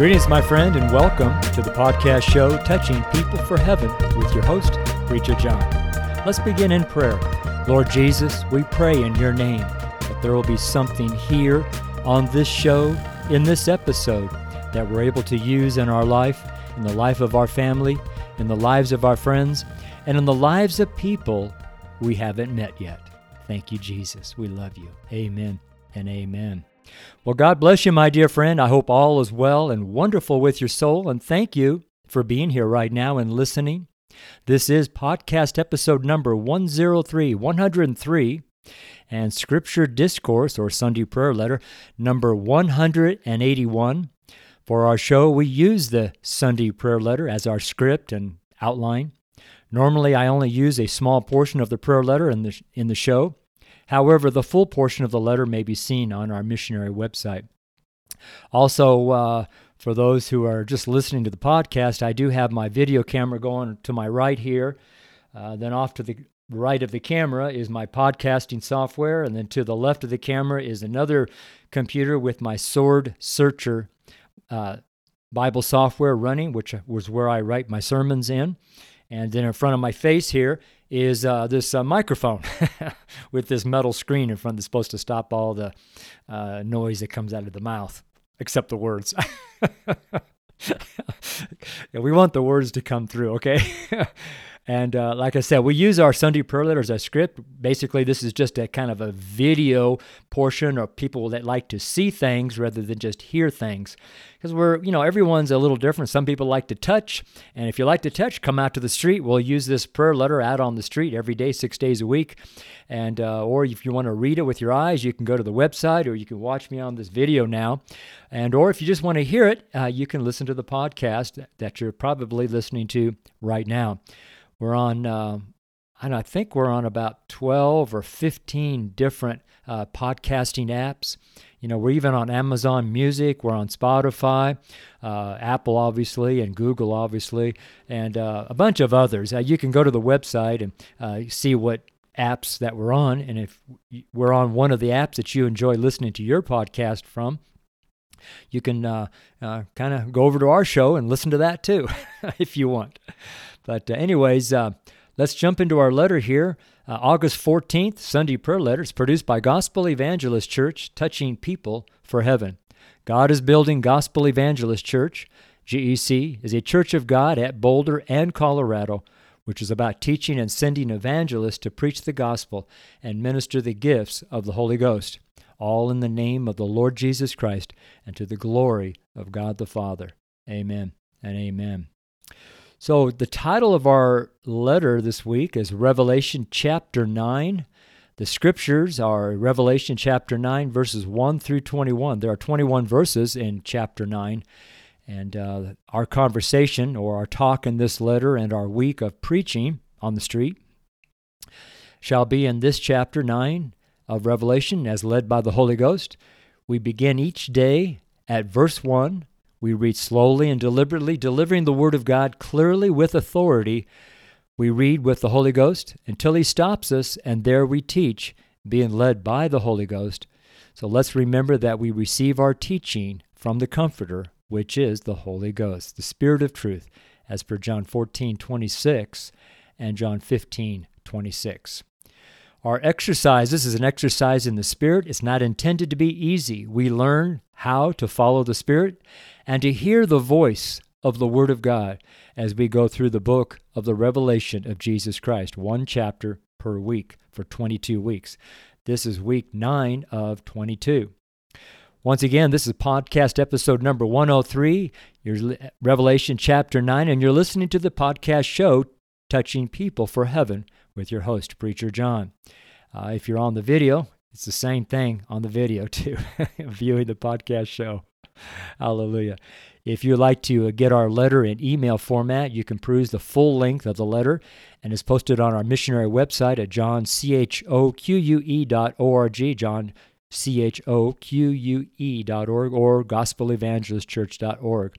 Greetings, my friend, and welcome to the podcast show Touching People for Heaven with your host, Preacher John. Let's begin in prayer. Lord Jesus, we pray in your name that there will be something here on this show, in this episode, that we're able to use in our life, in the life of our family, in the lives of our friends, and in the lives of people we haven't met yet. Thank you, Jesus. We love you. Amen and amen. Well, God bless you, my dear friend. I hope all is well and wonderful with your soul, and thank you for being here right now and listening. This is podcast episode number 103, 103, and Scripture Discourse or Sunday Prayer Letter number 181. For our show, we use the Sunday Prayer Letter as our script and outline. Normally, I only use a small portion of the prayer letter in the, in the show. However, the full portion of the letter may be seen on our missionary website. Also, uh, for those who are just listening to the podcast, I do have my video camera going to my right here. Uh, then off to the right of the camera is my podcasting software, and then to the left of the camera is another computer with my Sword Searcher uh, Bible software running, which was where I write my sermons in. And then in front of my face here is uh, this uh, microphone with this metal screen in front that's supposed to stop all the uh, noise that comes out of the mouth, except the words. yeah, we want the words to come through, okay? And uh, like I said, we use our Sunday prayer letter as a script. Basically, this is just a kind of a video portion of people that like to see things rather than just hear things. Because we're, you know, everyone's a little different. Some people like to touch. And if you like to touch, come out to the street. We'll use this prayer letter out on the street every day, six days a week. And, uh, or if you want to read it with your eyes, you can go to the website or you can watch me on this video now. And, or if you just want to hear it, uh, you can listen to the podcast that you're probably listening to right now. We're on, and I think we're on about 12 or 15 different uh, podcasting apps. You know, we're even on Amazon Music, we're on Spotify, uh, Apple, obviously, and Google, obviously, and uh, a bunch of others. Uh, you can go to the website and uh, see what apps that we're on. And if we're on one of the apps that you enjoy listening to your podcast from, you can uh, kind of go over to our show and listen to that too, if you want. But, uh, anyways, uh, let's jump into our letter here. Uh, August 14th, Sunday prayer letter. It's produced by Gospel Evangelist Church, touching people for heaven. God is building Gospel Evangelist Church. GEC is a church of God at Boulder and Colorado, which is about teaching and sending evangelists to preach the gospel and minister the gifts of the Holy Ghost, all in the name of the Lord Jesus Christ and to the glory of God the Father. Amen and amen. So, the title of our letter this week is Revelation chapter 9. The scriptures are Revelation chapter 9, verses 1 through 21. There are 21 verses in chapter 9. And uh, our conversation or our talk in this letter and our week of preaching on the street shall be in this chapter 9 of Revelation as led by the Holy Ghost. We begin each day at verse 1 we read slowly and deliberately, delivering the Word of God clearly with authority. We read with the Holy Ghost until He stops us, and there we teach, being led by the Holy Ghost. So let's remember that we receive our teaching from the Comforter, which is the Holy Ghost, the Spirit of truth, as per John 14 26 and John 15 26. Our exercise, this is an exercise in the Spirit. It's not intended to be easy. We learn how to follow the Spirit and to hear the voice of the Word of God as we go through the book of the revelation of Jesus Christ, one chapter per week for 22 weeks. This is week 9 of 22. Once again, this is podcast episode number 103, your Revelation chapter 9, and you're listening to the podcast show Touching People for Heaven with your host, Preacher John. Uh, if you're on the video, it's the same thing on the video too, viewing the podcast show. Hallelujah. If you'd like to get our letter in email format, you can peruse the full length of the letter and it's posted on our missionary website at johnchoque.org, johnchoque.org, or gospelevangelistchurch.org.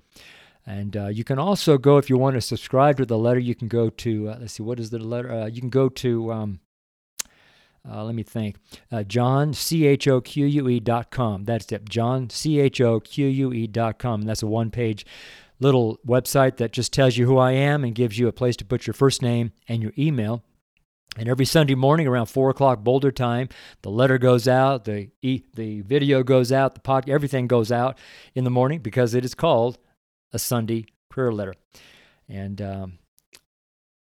And uh, you can also go, if you want to subscribe to the letter, you can go to, uh, let's see, what is the letter? Uh, you can go to um, uh, let me think, uh, com. That's it, John, C H O Q U E dot com. That's a one page little website that just tells you who I am and gives you a place to put your first name and your email. And every Sunday morning around four o'clock Boulder time, the letter goes out, the e- the video goes out, the pod, everything goes out in the morning because it is called a Sunday prayer letter. And um,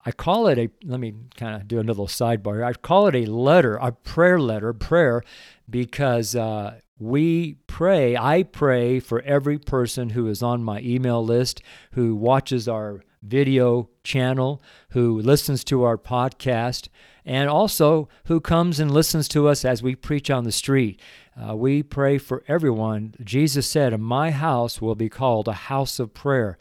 I call it a. Let me kind of do another little sidebar here. I call it a letter, a prayer letter, prayer, because uh, we pray. I pray for every person who is on my email list, who watches our video channel, who listens to our podcast, and also who comes and listens to us as we preach on the street. Uh, we pray for everyone. Jesus said, My house will be called a house of prayer.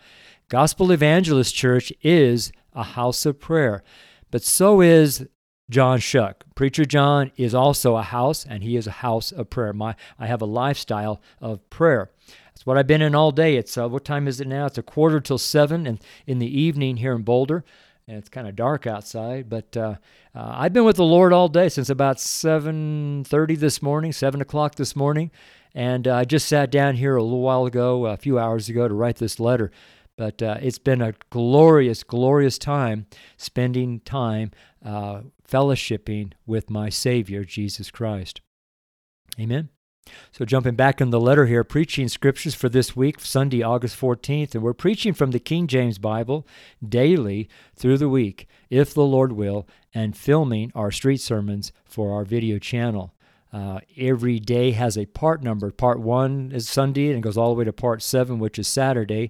Gospel Evangelist Church is a house of prayer, but so is John Choque. Preacher John is also a house, and he is a house of prayer. My, I have a lifestyle of prayer. It's what I've been in all day. It's uh, what time is it now? It's a quarter till seven in, in the evening here in Boulder, and it's kind of dark outside. But uh, uh, I've been with the Lord all day since about seven thirty this morning, seven o'clock this morning, and uh, I just sat down here a little while ago, a few hours ago, to write this letter. But uh, it's been a glorious, glorious time spending time uh, fellowshipping with my Savior, Jesus Christ. Amen. So, jumping back in the letter here, preaching scriptures for this week, Sunday, August 14th, and we're preaching from the King James Bible daily through the week, if the Lord will, and filming our street sermons for our video channel. Uh, every day has a part number. Part one is Sunday and it goes all the way to part seven, which is Saturday.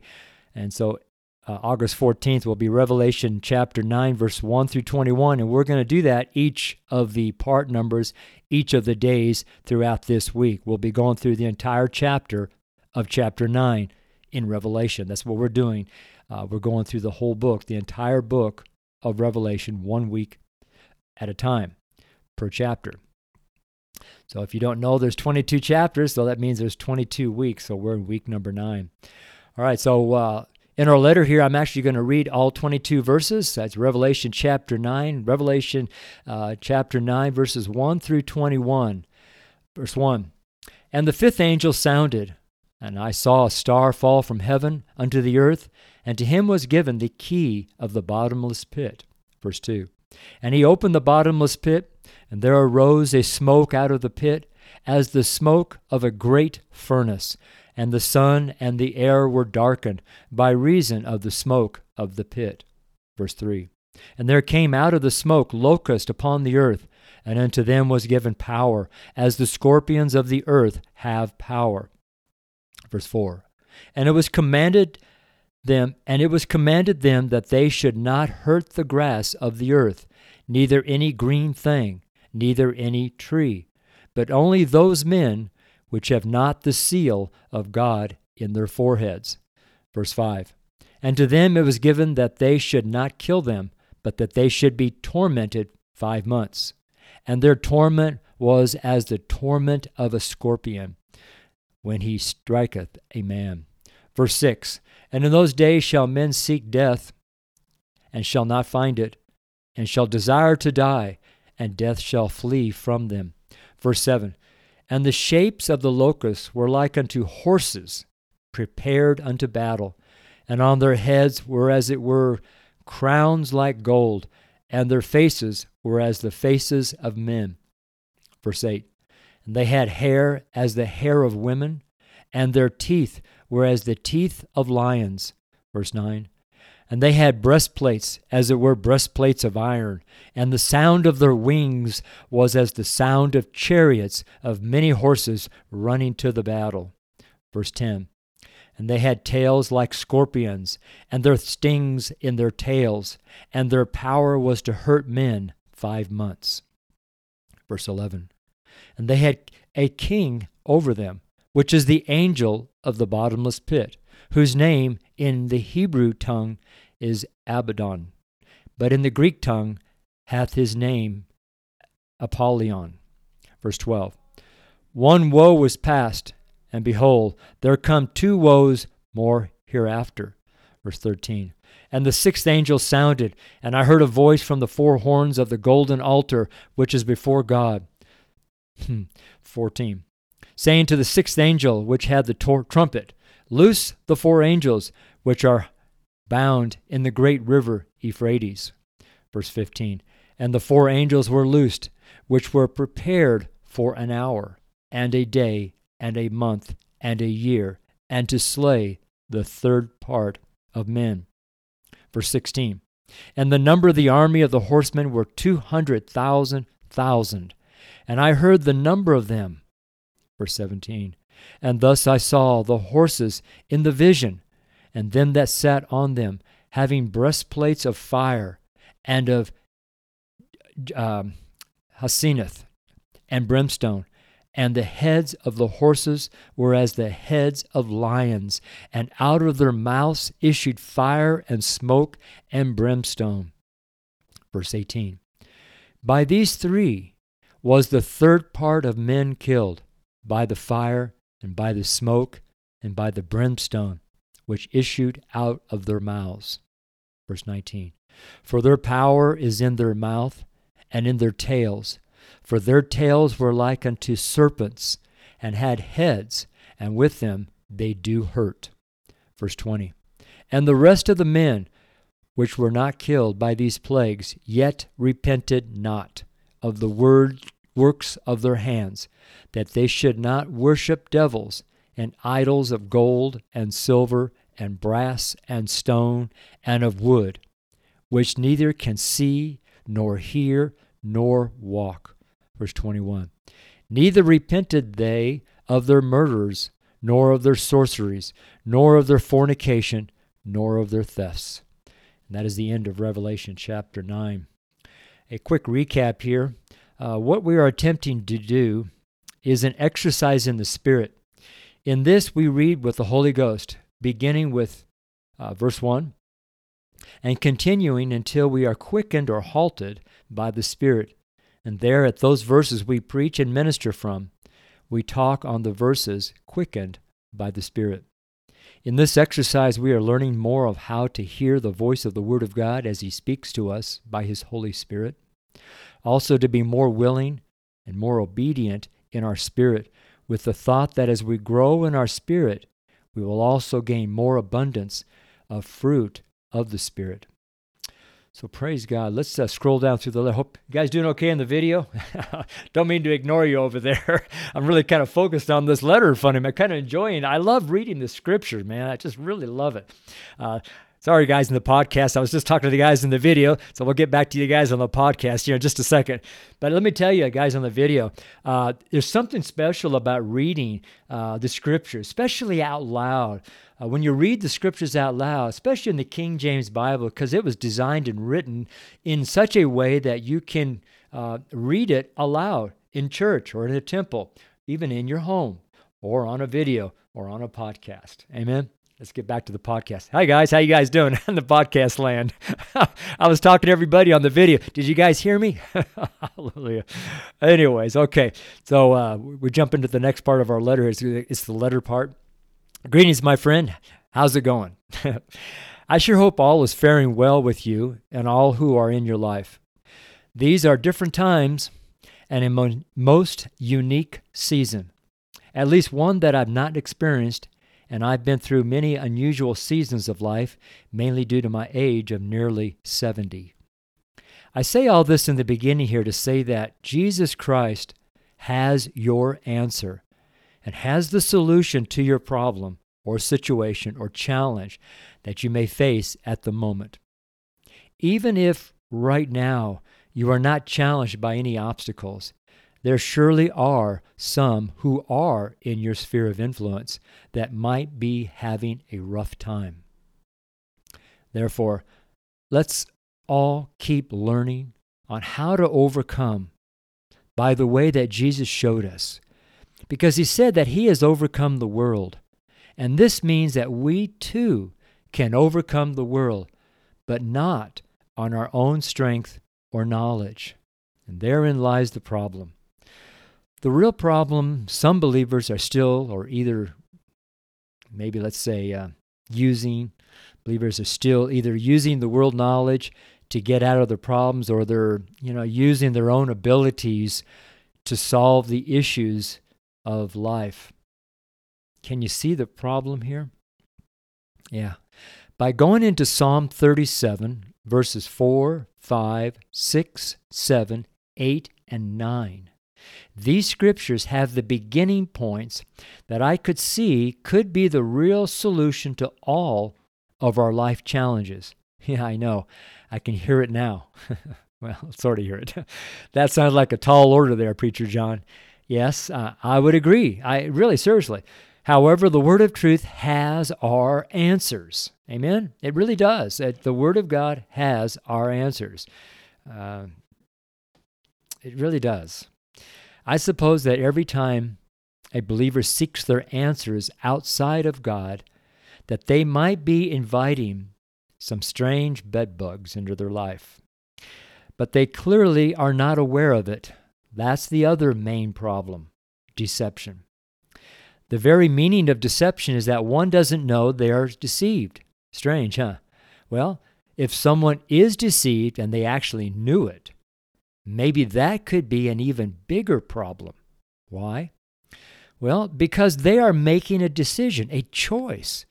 And so uh, August 14th will be Revelation chapter 9, verse 1 through 21. And we're going to do that each of the part numbers, each of the days throughout this week. We'll be going through the entire chapter of chapter 9 in Revelation. That's what we're doing. Uh, we're going through the whole book, the entire book of Revelation, one week at a time per chapter. So if you don't know, there's 22 chapters, so that means there's 22 weeks. So we're in week number nine. All right, so uh, in our letter here, I'm actually going to read all 22 verses. That's Revelation chapter 9, Revelation uh, chapter 9, verses 1 through 21. Verse 1 And the fifth angel sounded, and I saw a star fall from heaven unto the earth, and to him was given the key of the bottomless pit. Verse 2 And he opened the bottomless pit, and there arose a smoke out of the pit, as the smoke of a great furnace and the sun and the air were darkened by reason of the smoke of the pit. Verse 3 And there came out of the smoke locust upon the earth, and unto them was given power, as the scorpions of the earth have power. Verse 4 And it was commanded them, and it was commanded them that they should not hurt the grass of the earth, neither any green thing, neither any tree, but only those men which have not the seal of God in their foreheads. Verse 5 And to them it was given that they should not kill them, but that they should be tormented five months. And their torment was as the torment of a scorpion when he striketh a man. Verse 6 And in those days shall men seek death, and shall not find it, and shall desire to die, and death shall flee from them. Verse 7 and the shapes of the locusts were like unto horses prepared unto battle, and on their heads were as it were crowns like gold, and their faces were as the faces of men. Verse 8 And they had hair as the hair of women, and their teeth were as the teeth of lions. Verse 9 and they had breastplates, as it were breastplates of iron, and the sound of their wings was as the sound of chariots of many horses running to the battle. Verse 10 And they had tails like scorpions, and their stings in their tails, and their power was to hurt men five months. Verse 11 And they had a king over them, which is the angel of the bottomless pit, whose name in the Hebrew tongue is Abaddon, but in the Greek tongue hath his name Apollyon. Verse 12 One woe was past, and behold, there come two woes more hereafter. Verse 13. And the sixth angel sounded, and I heard a voice from the four horns of the golden altar which is before God. Hmm. 14. Saying to the sixth angel which had the tor- trumpet, Loose the four angels which are bound in the great river Euphrates. Verse 15. And the four angels were loosed, which were prepared for an hour, and a day, and a month, and a year, and to slay the third part of men. Verse 16 And the number of the army of the horsemen were two hundred thousand thousand. And I heard the number of them. Verse 17 And thus I saw the horses in the vision, and them that sat on them, having breastplates of fire and of um, and brimstone, and the heads of the horses were as the heads of lions, and out of their mouths issued fire and smoke and brimstone. Verse 18 By these three was the third part of men killed, by the fire, and by the smoke, and by the brimstone, which issued out of their mouths. Verse 19 For their power is in their mouth and in their tails for their tails were like unto serpents, and had heads, and with them they do hurt. Verse 20. And the rest of the men which were not killed by these plagues yet repented not of the word works of their hands, that they should not worship devils and idols of gold and silver and brass and stone and of wood, which neither can see nor hear nor walk. Verse 21 Neither repented they of their murders, nor of their sorceries, nor of their fornication, nor of their thefts. And that is the end of Revelation chapter 9. A quick recap here. Uh, what we are attempting to do is an exercise in the Spirit. In this, we read with the Holy Ghost, beginning with uh, verse 1 and continuing until we are quickened or halted by the Spirit. And there, at those verses we preach and minister from, we talk on the verses quickened by the Spirit. In this exercise, we are learning more of how to hear the voice of the Word of God as He speaks to us by His Holy Spirit. Also, to be more willing and more obedient in our spirit, with the thought that as we grow in our spirit, we will also gain more abundance of fruit of the Spirit. So praise God. Let's uh, scroll down through the. Hope you guys doing okay in the video. Don't mean to ignore you over there. I'm really kind of focused on this letter me. I'm kind of enjoying. I love reading the scriptures, man. I just really love it. Uh, Sorry, guys, in the podcast. I was just talking to the guys in the video, so we'll get back to you guys on the podcast here in just a second. But let me tell you, guys, on the video, uh, there's something special about reading uh, the scriptures, especially out loud. Uh, when you read the scriptures out loud, especially in the King James Bible, because it was designed and written in such a way that you can uh, read it aloud in church or in a temple, even in your home or on a video or on a podcast. Amen. Let's get back to the podcast. Hi guys, how you guys doing in the podcast land? I was talking to everybody on the video. Did you guys hear me? Hallelujah. Anyways, okay. So uh, we jump into the next part of our letter. It's, it's the letter part. Greetings, my friend. How's it going? I sure hope all is faring well with you and all who are in your life. These are different times and a mo- most unique season, at least one that I've not experienced and I've been through many unusual seasons of life, mainly due to my age of nearly 70. I say all this in the beginning here to say that Jesus Christ has your answer and has the solution to your problem or situation or challenge that you may face at the moment. Even if right now you are not challenged by any obstacles, there surely are some who are in your sphere of influence that might be having a rough time. Therefore, let's all keep learning on how to overcome by the way that Jesus showed us. Because he said that he has overcome the world. And this means that we too can overcome the world, but not on our own strength or knowledge. And therein lies the problem. The real problem, some believers are still, or either maybe let's say, uh, using Believers are still either using the world knowledge to get out of their problems or they're, you know, using their own abilities to solve the issues of life. Can you see the problem here? Yeah. By going into Psalm 37, verses 4, 5, 6, 7, 8, and 9, these scriptures have the beginning points that I could see could be the real solution to all of our life challenges. Yeah, I know. I can hear it now. well, sort of hear it. that sounds like a tall order there, Preacher John. Yes, uh, I would agree. I really, seriously. However, the Word of truth has our answers. Amen? It really does. The Word of God has our answers. Uh, it really does. I suppose that every time a believer seeks their answers outside of God, that they might be inviting some strange bedbugs into their life. But they clearly are not aware of it. That's the other main problem deception. The very meaning of deception is that one doesn't know they are deceived. Strange, huh? Well, if someone is deceived and they actually knew it, maybe that could be an even bigger problem. Why? Well, because they are making a decision, a choice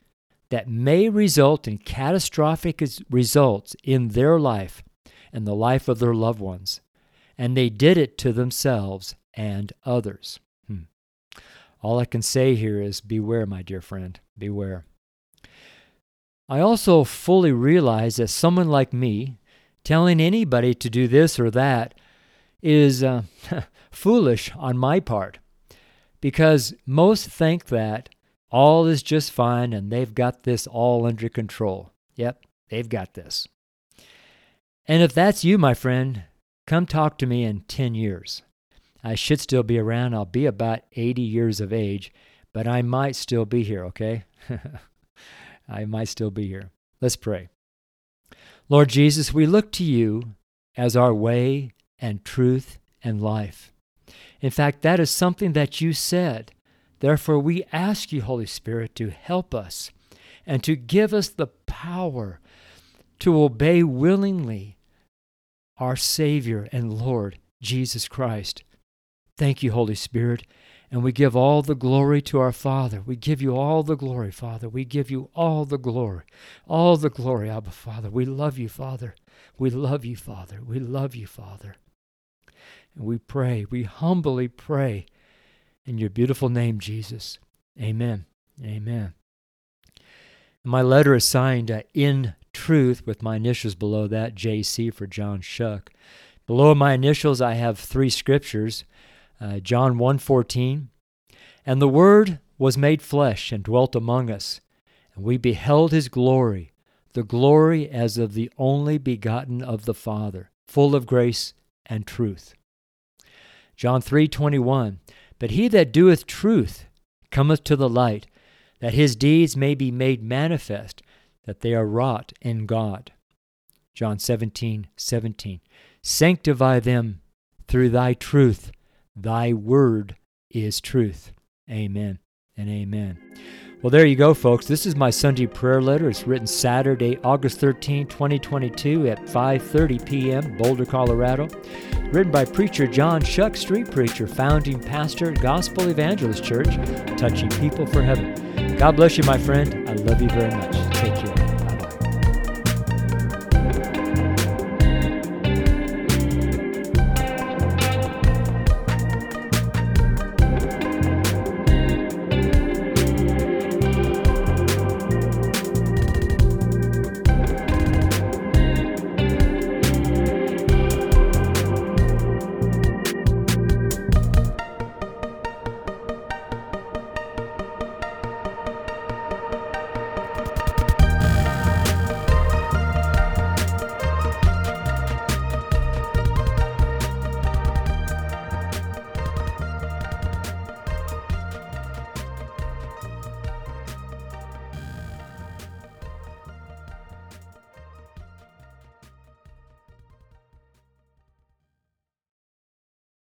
that may result in catastrophic results in their life and the life of their loved ones. And they did it to themselves and others. Hmm. All I can say here is beware, my dear friend, beware. I also fully realize that someone like me telling anybody to do this or that is uh, foolish on my part because most think that all is just fine and they've got this all under control. Yep, they've got this. And if that's you, my friend, come talk to me in 10 years. I should still be around. I'll be about 80 years of age, but I might still be here, okay? I might still be here. Let's pray. Lord Jesus, we look to you as our way and truth and life. In fact, that is something that you said Therefore, we ask you, Holy Spirit, to help us and to give us the power to obey willingly our Savior and Lord, Jesus Christ. Thank you, Holy Spirit. And we give all the glory to our Father. We give you all the glory, Father. We give you all the glory. All the glory, Abba, Father. We love you, Father. We love you, Father. We love you, Father. And we pray, we humbly pray in your beautiful name, Jesus. Amen. Amen. My letter is signed uh, in truth with my initials below that, JC for John Choque. Below my initials, I have three scriptures uh, John 1:14, and the Word was made flesh and dwelt among us, and we beheld his glory, the glory as of the only begotten of the Father, full of grace and truth. John 3:21 but he that doeth truth cometh to the light, that his deeds may be made manifest, that they are wrought in God. John 17, 17. Sanctify them through thy truth. Thy word is truth. Amen and amen. Well, there you go, folks. This is my Sunday prayer letter. It's written Saturday, August 13, 2022 at 5.30 p.m., Boulder, Colorado. Written by preacher John Choque, street preacher, founding pastor, Gospel Evangelist Church, touching people for heaven. God bless you, my friend. I love you very much.